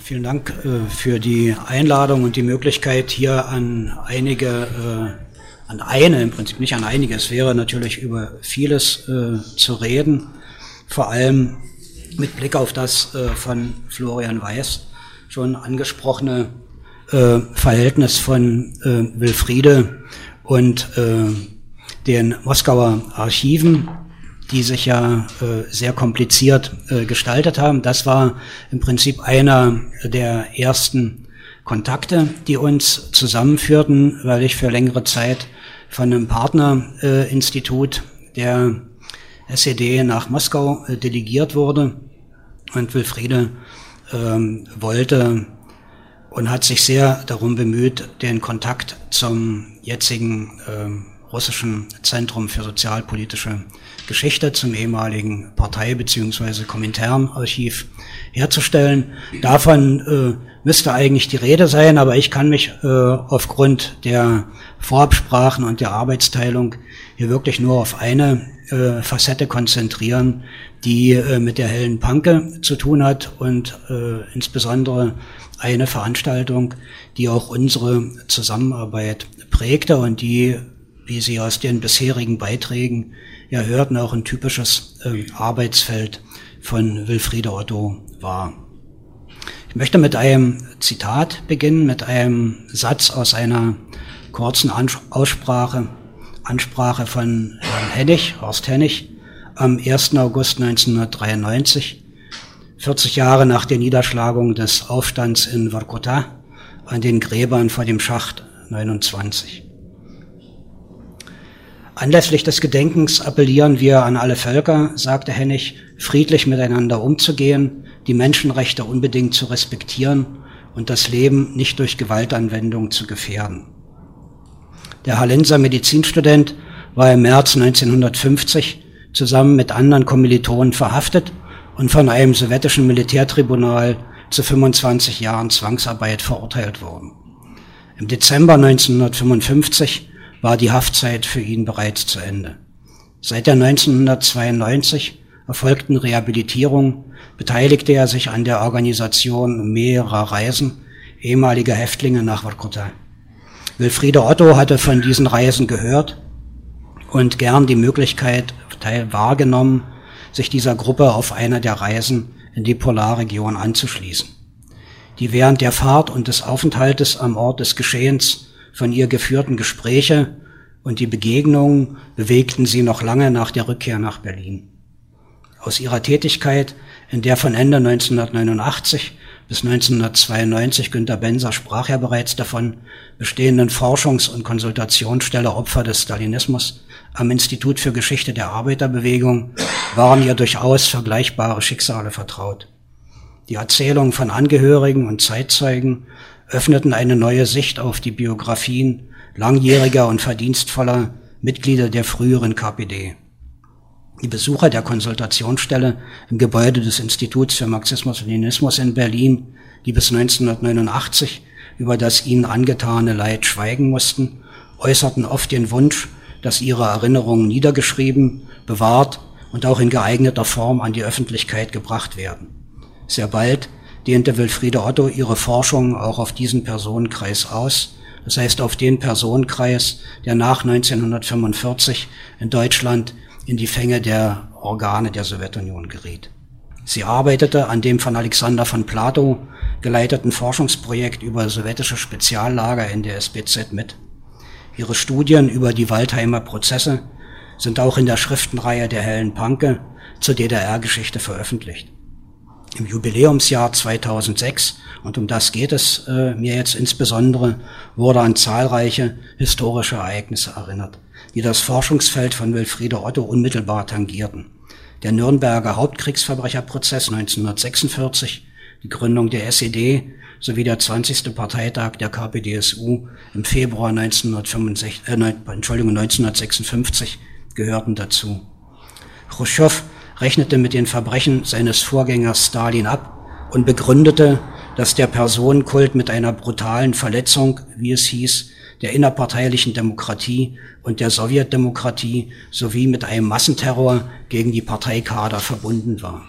vielen Dank äh, für die Einladung und die Möglichkeit, hier an einige, äh, an eine, im Prinzip nicht an einige, es wäre natürlich über vieles äh, zu reden, vor allem mit Blick auf das äh, von Florian Weiß schon angesprochene äh, Verhältnis von äh, Wilfriede und den Moskauer Archiven die sich ja äh, sehr kompliziert äh, gestaltet haben. Das war im Prinzip einer der ersten Kontakte, die uns zusammenführten, weil ich für längere Zeit von einem Partnerinstitut äh, der SED nach Moskau äh, delegiert wurde und Wilfriede ähm, wollte und hat sich sehr darum bemüht, den Kontakt zum jetzigen ähm, russischen Zentrum für sozialpolitische Geschichte zum ehemaligen Partei- bzw. Kominternarchiv herzustellen. Davon äh, müsste eigentlich die Rede sein, aber ich kann mich äh, aufgrund der Vorabsprachen und der Arbeitsteilung hier wirklich nur auf eine äh, Facette konzentrieren, die äh, mit der hellen Panke zu tun hat und äh, insbesondere eine Veranstaltung, die auch unsere Zusammenarbeit prägte und die, wie Sie aus den bisherigen Beiträgen ja hörten, auch ein typisches äh, Arbeitsfeld von Wilfriede Otto war. Ich möchte mit einem Zitat beginnen, mit einem Satz aus einer kurzen Aussprache, Ansprache von Herrn Hennig, Horst Hennig, am 1. August 1993, 40 Jahre nach der Niederschlagung des Aufstands in Vorkuta an den Gräbern vor dem Schacht 29. Anlässlich des Gedenkens appellieren wir an alle Völker, sagte Hennig, friedlich miteinander umzugehen, die Menschenrechte unbedingt zu respektieren und das Leben nicht durch Gewaltanwendung zu gefährden. Der Hallenser Medizinstudent war im März 1950 zusammen mit anderen Kommilitonen verhaftet und von einem sowjetischen Militärtribunal zu 25 Jahren Zwangsarbeit verurteilt worden. Im Dezember 1955 war die Haftzeit für ihn bereits zu Ende. Seit der 1992 erfolgten Rehabilitierung beteiligte er sich an der Organisation mehrerer Reisen ehemaliger Häftlinge nach Vorkuta. Wilfriede Otto hatte von diesen Reisen gehört und gern die Möglichkeit wahrgenommen, sich dieser Gruppe auf einer der Reisen in die Polarregion anzuschließen, die während der Fahrt und des Aufenthaltes am Ort des Geschehens von ihr geführten Gespräche und die Begegnungen bewegten sie noch lange nach der Rückkehr nach Berlin. Aus ihrer Tätigkeit, in der von Ende 1989 bis 1992, Günter Benser sprach ja bereits davon, bestehenden Forschungs- und Konsultationsstelle Opfer des Stalinismus am Institut für Geschichte der Arbeiterbewegung waren ihr durchaus vergleichbare Schicksale vertraut. Die Erzählungen von Angehörigen und Zeitzeugen öffneten eine neue Sicht auf die Biografien langjähriger und verdienstvoller Mitglieder der früheren KPD. Die Besucher der Konsultationsstelle im Gebäude des Instituts für Marxismus-Leninismus in Berlin, die bis 1989 über das ihnen angetane Leid schweigen mussten, äußerten oft den Wunsch, dass ihre Erinnerungen niedergeschrieben, bewahrt und auch in geeigneter Form an die Öffentlichkeit gebracht werden. Sehr bald dehnte Wilfriede Otto ihre Forschung auch auf diesen Personenkreis aus, das heißt auf den Personenkreis, der nach 1945 in Deutschland in die Fänge der Organe der Sowjetunion geriet. Sie arbeitete an dem von Alexander von Plato geleiteten Forschungsprojekt über sowjetische Speziallager in der SBZ mit. Ihre Studien über die Waldheimer Prozesse sind auch in der Schriftenreihe der Hellen Panke zur DDR-Geschichte veröffentlicht im Jubiläumsjahr 2006, und um das geht es äh, mir jetzt insbesondere, wurde an zahlreiche historische Ereignisse erinnert, die das Forschungsfeld von Wilfriede Otto unmittelbar tangierten. Der Nürnberger Hauptkriegsverbrecherprozess 1946, die Gründung der SED sowie der 20. Parteitag der KPDSU im Februar 1965, äh, Entschuldigung, 1956 gehörten dazu. Khrushchev rechnete mit den Verbrechen seines Vorgängers Stalin ab und begründete, dass der Personenkult mit einer brutalen Verletzung, wie es hieß, der innerparteilichen Demokratie und der Sowjetdemokratie sowie mit einem Massenterror gegen die Parteikader verbunden war.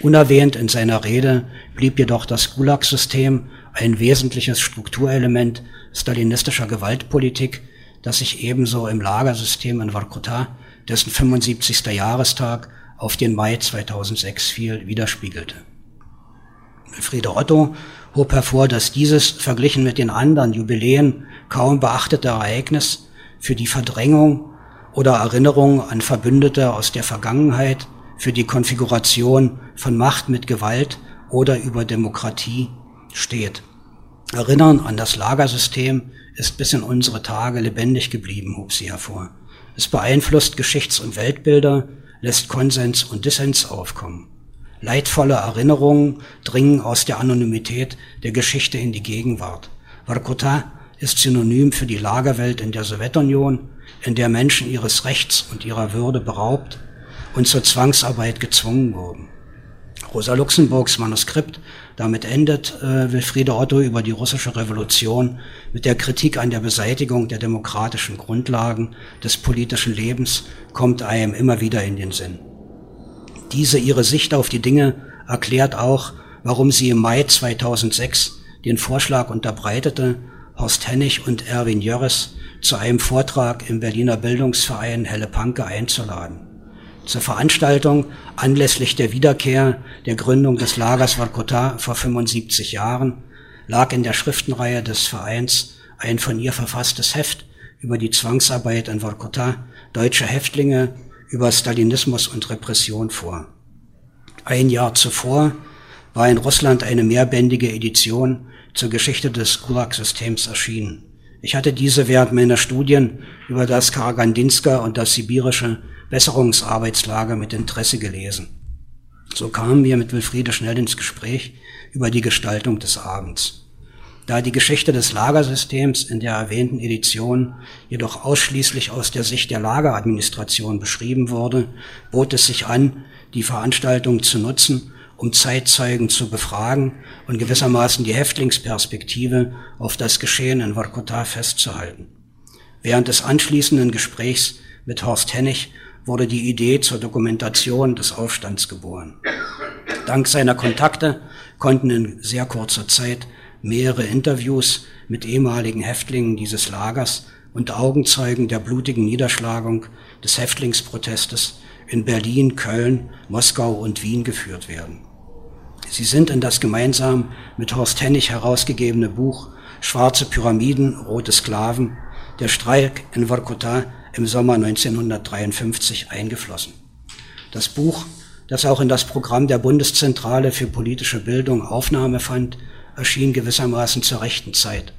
Unerwähnt in seiner Rede blieb jedoch das Gulag-System ein wesentliches Strukturelement stalinistischer Gewaltpolitik, das sich ebenso im Lagersystem in Vorkuta, dessen 75. Jahrestag auf den Mai 2006 fiel, widerspiegelte. Friede Otto hob hervor, dass dieses verglichen mit den anderen Jubiläen kaum beachtete Ereignis für die Verdrängung oder Erinnerung an Verbündete aus der Vergangenheit, für die Konfiguration von Macht mit Gewalt oder über Demokratie steht. Erinnern an das Lagersystem ist bis in unsere Tage lebendig geblieben, hob sie hervor. Es beeinflusst Geschichts- und Weltbilder, lässt Konsens und Dissens aufkommen. Leidvolle Erinnerungen dringen aus der Anonymität der Geschichte in die Gegenwart. Vorkuta ist Synonym für die Lagerwelt in der Sowjetunion, in der Menschen ihres Rechts und ihrer Würde beraubt und zur Zwangsarbeit gezwungen wurden. Rosa Luxemburgs Manuskript, damit endet äh, Wilfriede Otto über die russische Revolution mit der Kritik an der Beseitigung der demokratischen Grundlagen des politischen Lebens, kommt einem immer wieder in den Sinn. Diese ihre Sicht auf die Dinge erklärt auch, warum sie im Mai 2006 den Vorschlag unterbreitete, Horst Hennig und Erwin Jörres zu einem Vortrag im Berliner Bildungsverein Helle Panke einzuladen. Zur Veranstaltung anlässlich der Wiederkehr der Gründung des Lagers Vorkuta vor 75 Jahren lag in der Schriftenreihe des Vereins ein von ihr verfasstes Heft über die Zwangsarbeit in Vorkuta, deutsche Häftlinge über Stalinismus und Repression vor. Ein Jahr zuvor war in Russland eine mehrbändige Edition zur Geschichte des Gulag-Systems erschienen. Ich hatte diese während meiner Studien über das Karagandinska und das sibirische Besserungsarbeitslager mit Interesse gelesen. So kamen wir mit Wilfriede schnell ins Gespräch über die Gestaltung des Abends. Da die Geschichte des Lagersystems in der erwähnten Edition jedoch ausschließlich aus der Sicht der Lageradministration beschrieben wurde, bot es sich an, die Veranstaltung zu nutzen, um Zeitzeugen zu befragen und gewissermaßen die Häftlingsperspektive auf das Geschehen in Vorkuta festzuhalten. Während des anschließenden Gesprächs mit Horst Hennig wurde die Idee zur Dokumentation des Aufstands geboren. Dank seiner Kontakte konnten in sehr kurzer Zeit mehrere Interviews mit ehemaligen Häftlingen dieses Lagers und Augenzeugen der blutigen Niederschlagung des Häftlingsprotestes in Berlin, Köln, Moskau und Wien geführt werden. Sie sind in das gemeinsam mit Horst Hennig herausgegebene Buch Schwarze Pyramiden, rote Sklaven, der Streik in Vorkuta im Sommer 1953 eingeflossen. Das Buch, das auch in das Programm der Bundeszentrale für politische Bildung Aufnahme fand, erschien gewissermaßen zur rechten Zeit.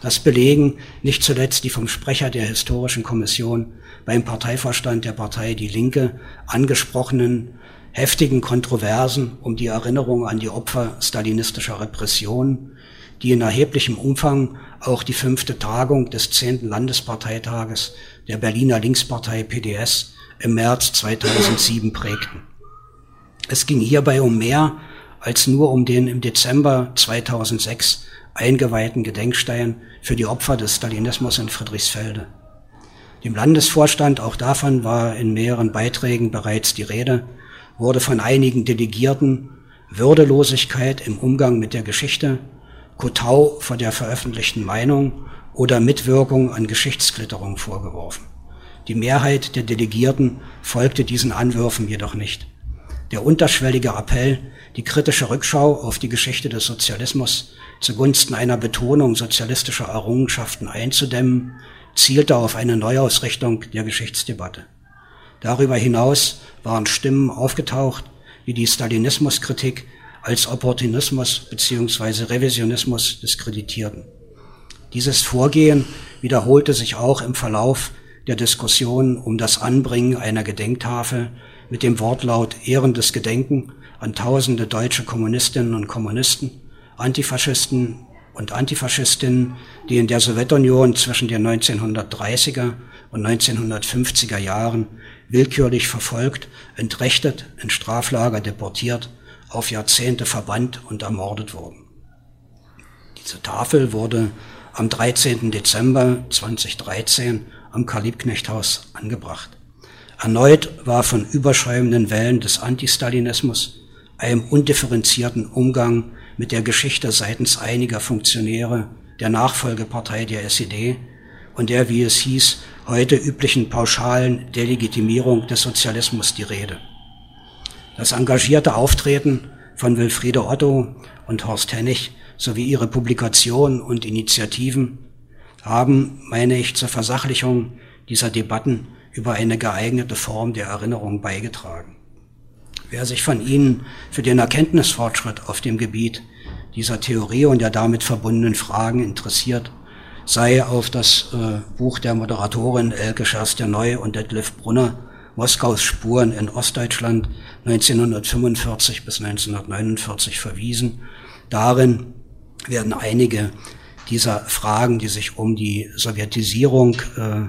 Das belegen nicht zuletzt die vom Sprecher der Historischen Kommission beim Parteivorstand der Partei Die Linke angesprochenen heftigen Kontroversen um die Erinnerung an die Opfer stalinistischer Repression, die in erheblichem Umfang auch die fünfte Tagung des zehnten Landesparteitages der Berliner Linkspartei PDS im März 2007 prägten. Es ging hierbei um mehr als nur um den im Dezember 2006 eingeweihten Gedenkstein für die Opfer des Stalinismus in Friedrichsfelde. Dem Landesvorstand, auch davon war in mehreren Beiträgen bereits die Rede, wurde von einigen Delegierten Würdelosigkeit im Umgang mit der Geschichte, Kotau vor der veröffentlichten Meinung oder Mitwirkung an Geschichtsklitterung vorgeworfen. Die Mehrheit der Delegierten folgte diesen Anwürfen jedoch nicht. Der unterschwellige Appell, die kritische Rückschau auf die Geschichte des Sozialismus zugunsten einer Betonung sozialistischer Errungenschaften einzudämmen, zielte auf eine Neuausrichtung der Geschichtsdebatte. Darüber hinaus waren Stimmen aufgetaucht, die die Stalinismuskritik als Opportunismus bzw. Revisionismus diskreditierten. Dieses Vorgehen wiederholte sich auch im Verlauf der Diskussion um das Anbringen einer Gedenktafel mit dem Wortlaut ehrendes Gedenken an tausende deutsche Kommunistinnen und Kommunisten, Antifaschisten und Antifaschistinnen, die in der Sowjetunion zwischen den 1930er und 1950er Jahren willkürlich verfolgt, entrechtet, in Straflager deportiert, auf Jahrzehnte verbannt und ermordet wurden. Diese Tafel wurde am 13. Dezember 2013 am Karl-Liebknecht-Haus angebracht. Erneut war von überschäumenden Wellen des Antistalinismus einem undifferenzierten Umgang mit der Geschichte seitens einiger Funktionäre der Nachfolgepartei der SED und der, wie es hieß, heute üblichen pauschalen Delegitimierung des Sozialismus die Rede. Das engagierte Auftreten von Wilfriede Otto und Horst Hennig sowie ihre Publikationen und Initiativen haben, meine ich, zur Versachlichung dieser Debatten über eine geeignete Form der Erinnerung beigetragen. Wer sich von Ihnen für den Erkenntnisfortschritt auf dem Gebiet dieser Theorie und der damit verbundenen Fragen interessiert, sei auf das äh, Buch der Moderatorin Elke Scherster-Neu und Detlef Brunner Moskaus Spuren in Ostdeutschland 1945 bis 1949 verwiesen. Darin werden einige dieser Fragen, die sich um die Sowjetisierung äh,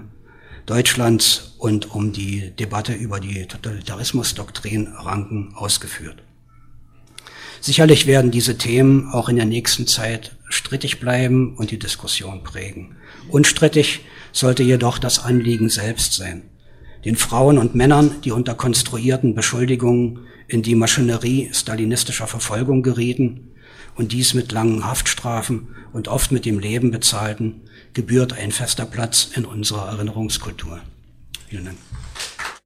Deutschlands und um die Debatte über die Totalitarismusdoktrin ranken, ausgeführt. Sicherlich werden diese Themen auch in der nächsten Zeit strittig bleiben und die Diskussion prägen. Unstrittig sollte jedoch das Anliegen selbst sein den Frauen und Männern, die unter konstruierten Beschuldigungen in die Maschinerie stalinistischer Verfolgung gerieten und dies mit langen Haftstrafen und oft mit dem Leben bezahlten, gebührt ein fester Platz in unserer Erinnerungskultur. Vielen Dank.